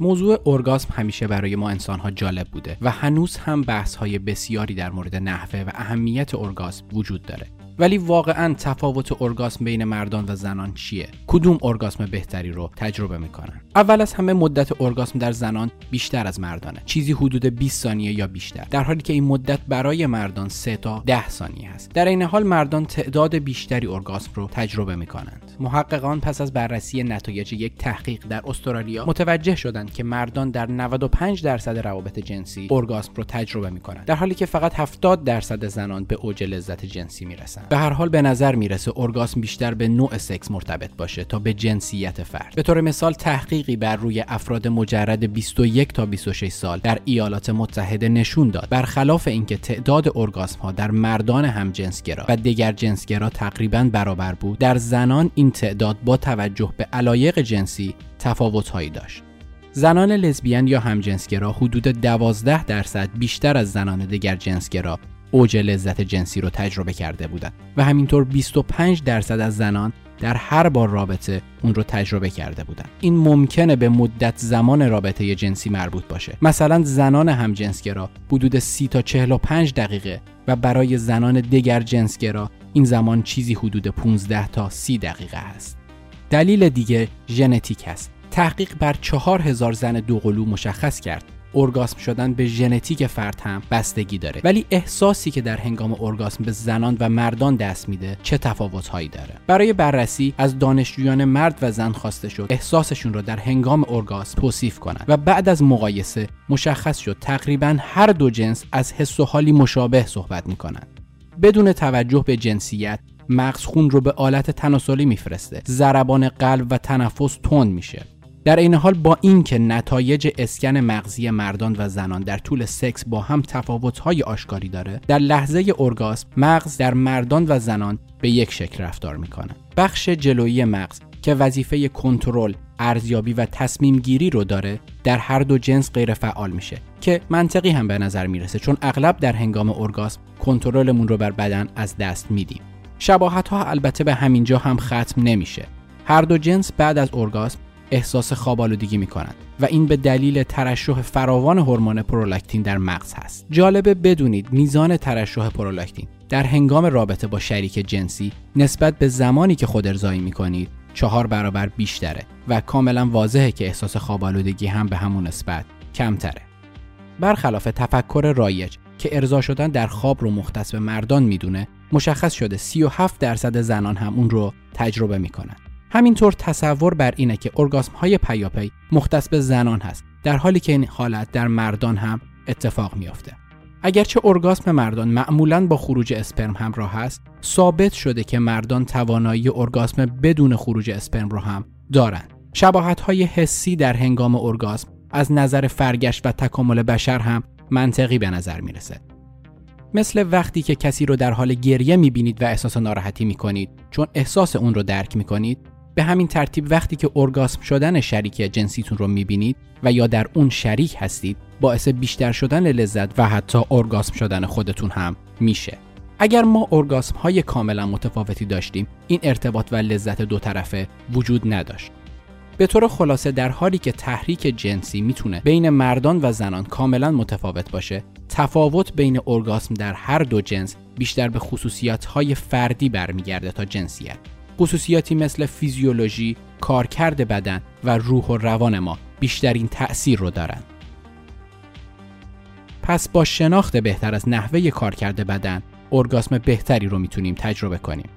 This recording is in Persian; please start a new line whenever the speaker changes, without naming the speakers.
موضوع ارگاسم همیشه برای ما انسانها جالب بوده و هنوز هم بحث های بسیاری در مورد نحوه و اهمیت ارگاسم وجود داره. ولی واقعا تفاوت ارگاسم بین مردان و زنان چیه؟ کدوم ارگاسم بهتری رو تجربه می‌کنن؟ اول از همه مدت ارگاسم در زنان بیشتر از مردانه. چیزی حدود 20 ثانیه یا بیشتر. در حالی که این مدت برای مردان 3 تا 10 ثانیه است. در این حال مردان تعداد بیشتری ارگاسم رو تجربه می‌کنند محققان پس از بررسی نتایج یک تحقیق در استرالیا متوجه شدند که مردان در 95 درصد روابط جنسی ارگاسم رو تجربه می‌کنند در حالی که فقط 70 درصد زنان به اوج لذت جنسی می‌رسند. به هر حال به نظر می‌رسه ارگاسم بیشتر به نوع سکس مرتبط باشه تا به جنسیت فرد. به طور مثال تحقیقی بر روی افراد مجرد 21 تا 26 سال در ایالات متحده نشون داد برخلاف اینکه تعداد ارگاسم ها در مردان همجنسگرا و دیگر جنسگرا تقریبا برابر بود در زنان این تعداد با توجه به علایق جنسی تفاوت هایی داشت زنان لزبیان یا همجنسگرا حدود 12 درصد بیشتر از زنان دیگر جنسگرا اوج لذت جنسی رو تجربه کرده بودند و همینطور 25 درصد از زنان در هر بار رابطه اون رو تجربه کرده بودند. این ممکنه به مدت زمان رابطه جنسی مربوط باشه مثلا زنان همجنسگرا حدود 30 تا 45 دقیقه و برای زنان دیگر جنسگرا این زمان چیزی حدود 15 تا 30 دقیقه است. دلیل دیگه ژنتیک است. تحقیق بر 4000 زن دوقلو مشخص کرد. ارگاسم شدن به ژنتیک فرد هم بستگی داره. ولی احساسی که در هنگام ارگاسم به زنان و مردان دست میده چه تفاوتهایی داره؟ برای بررسی از دانشجویان مرد و زن خواسته شد احساسشون رو در هنگام ارگاسم توصیف کنند و بعد از مقایسه مشخص شد تقریبا هر دو جنس از حس و حالی مشابه صحبت می‌کنند. بدون توجه به جنسیت مغز خون رو به آلت تناسلی میفرسته. ضربان قلب و تنفس تند میشه. در این حال با اینکه نتایج اسکن مغزی مردان و زنان در طول سکس با هم تفاوت‌های آشکاری داره در لحظه ارگاسم مغز در مردان و زنان به یک شکل رفتار می‌کنه. بخش جلویی مغز که وظیفه کنترل ارزیابی و تصمیم گیری رو داره در هر دو جنس غیر فعال میشه که منطقی هم به نظر می‌رسه چون اغلب در هنگام ارگاسم کنترلمون رو بر بدن از دست میدیم شباهت ها البته به همینجا هم ختم نمیشه هر دو جنس بعد از ارگاسم احساس خواب آلودگی می کنند و این به دلیل ترشح فراوان هورمون پرولاکتین در مغز هست. جالبه بدونید میزان ترشح پرولاکتین در هنگام رابطه با شریک جنسی نسبت به زمانی که خود ارزایی می کنید چهار برابر بیشتره و کاملا واضحه که احساس خواب آلودگی هم به همون نسبت کمتره. برخلاف تفکر رایج که ارضا شدن در خواب رو مختص به مردان می‌دونه مشخص شده 37 درصد زنان هم اون رو تجربه می‌کنن. همینطور تصور بر اینه که ارگاسم های پیاپی مختص به زنان هست در حالی که این حالت در مردان هم اتفاق میافته. اگرچه ارگاسم مردان معمولا با خروج اسپرم همراه است ثابت شده که مردان توانایی ارگاسم بدون خروج اسپرم را هم دارند شباهت های حسی در هنگام ارگاسم از نظر فرگشت و تکامل بشر هم منطقی به نظر می‌رسه مثل وقتی که کسی رو در حال گریه می‌بینید و احساس ناراحتی می‌کنید چون احساس اون رو درک می‌کنید به همین ترتیب وقتی که ارگاسم شدن شریک جنسیتون رو می‌بینید و یا در اون شریک هستید باعث بیشتر شدن لذت و حتی ارگاسم شدن خودتون هم میشه. اگر ما ارگاسم های کاملا متفاوتی داشتیم این ارتباط و لذت دو طرفه وجود نداشت. به طور خلاصه در حالی که تحریک جنسی می‌تونه بین مردان و زنان کاملا متفاوت باشه تفاوت بین ارگاسم در هر دو جنس بیشتر به خصوصیات های فردی برمیگرده تا جنسیت خصوصیاتی مثل فیزیولوژی، کارکرد بدن و روح و روان ما بیشترین تأثیر رو دارند. پس با شناخت بهتر از نحوه کارکرد بدن، ارگاسم بهتری رو می‌تونیم تجربه کنیم.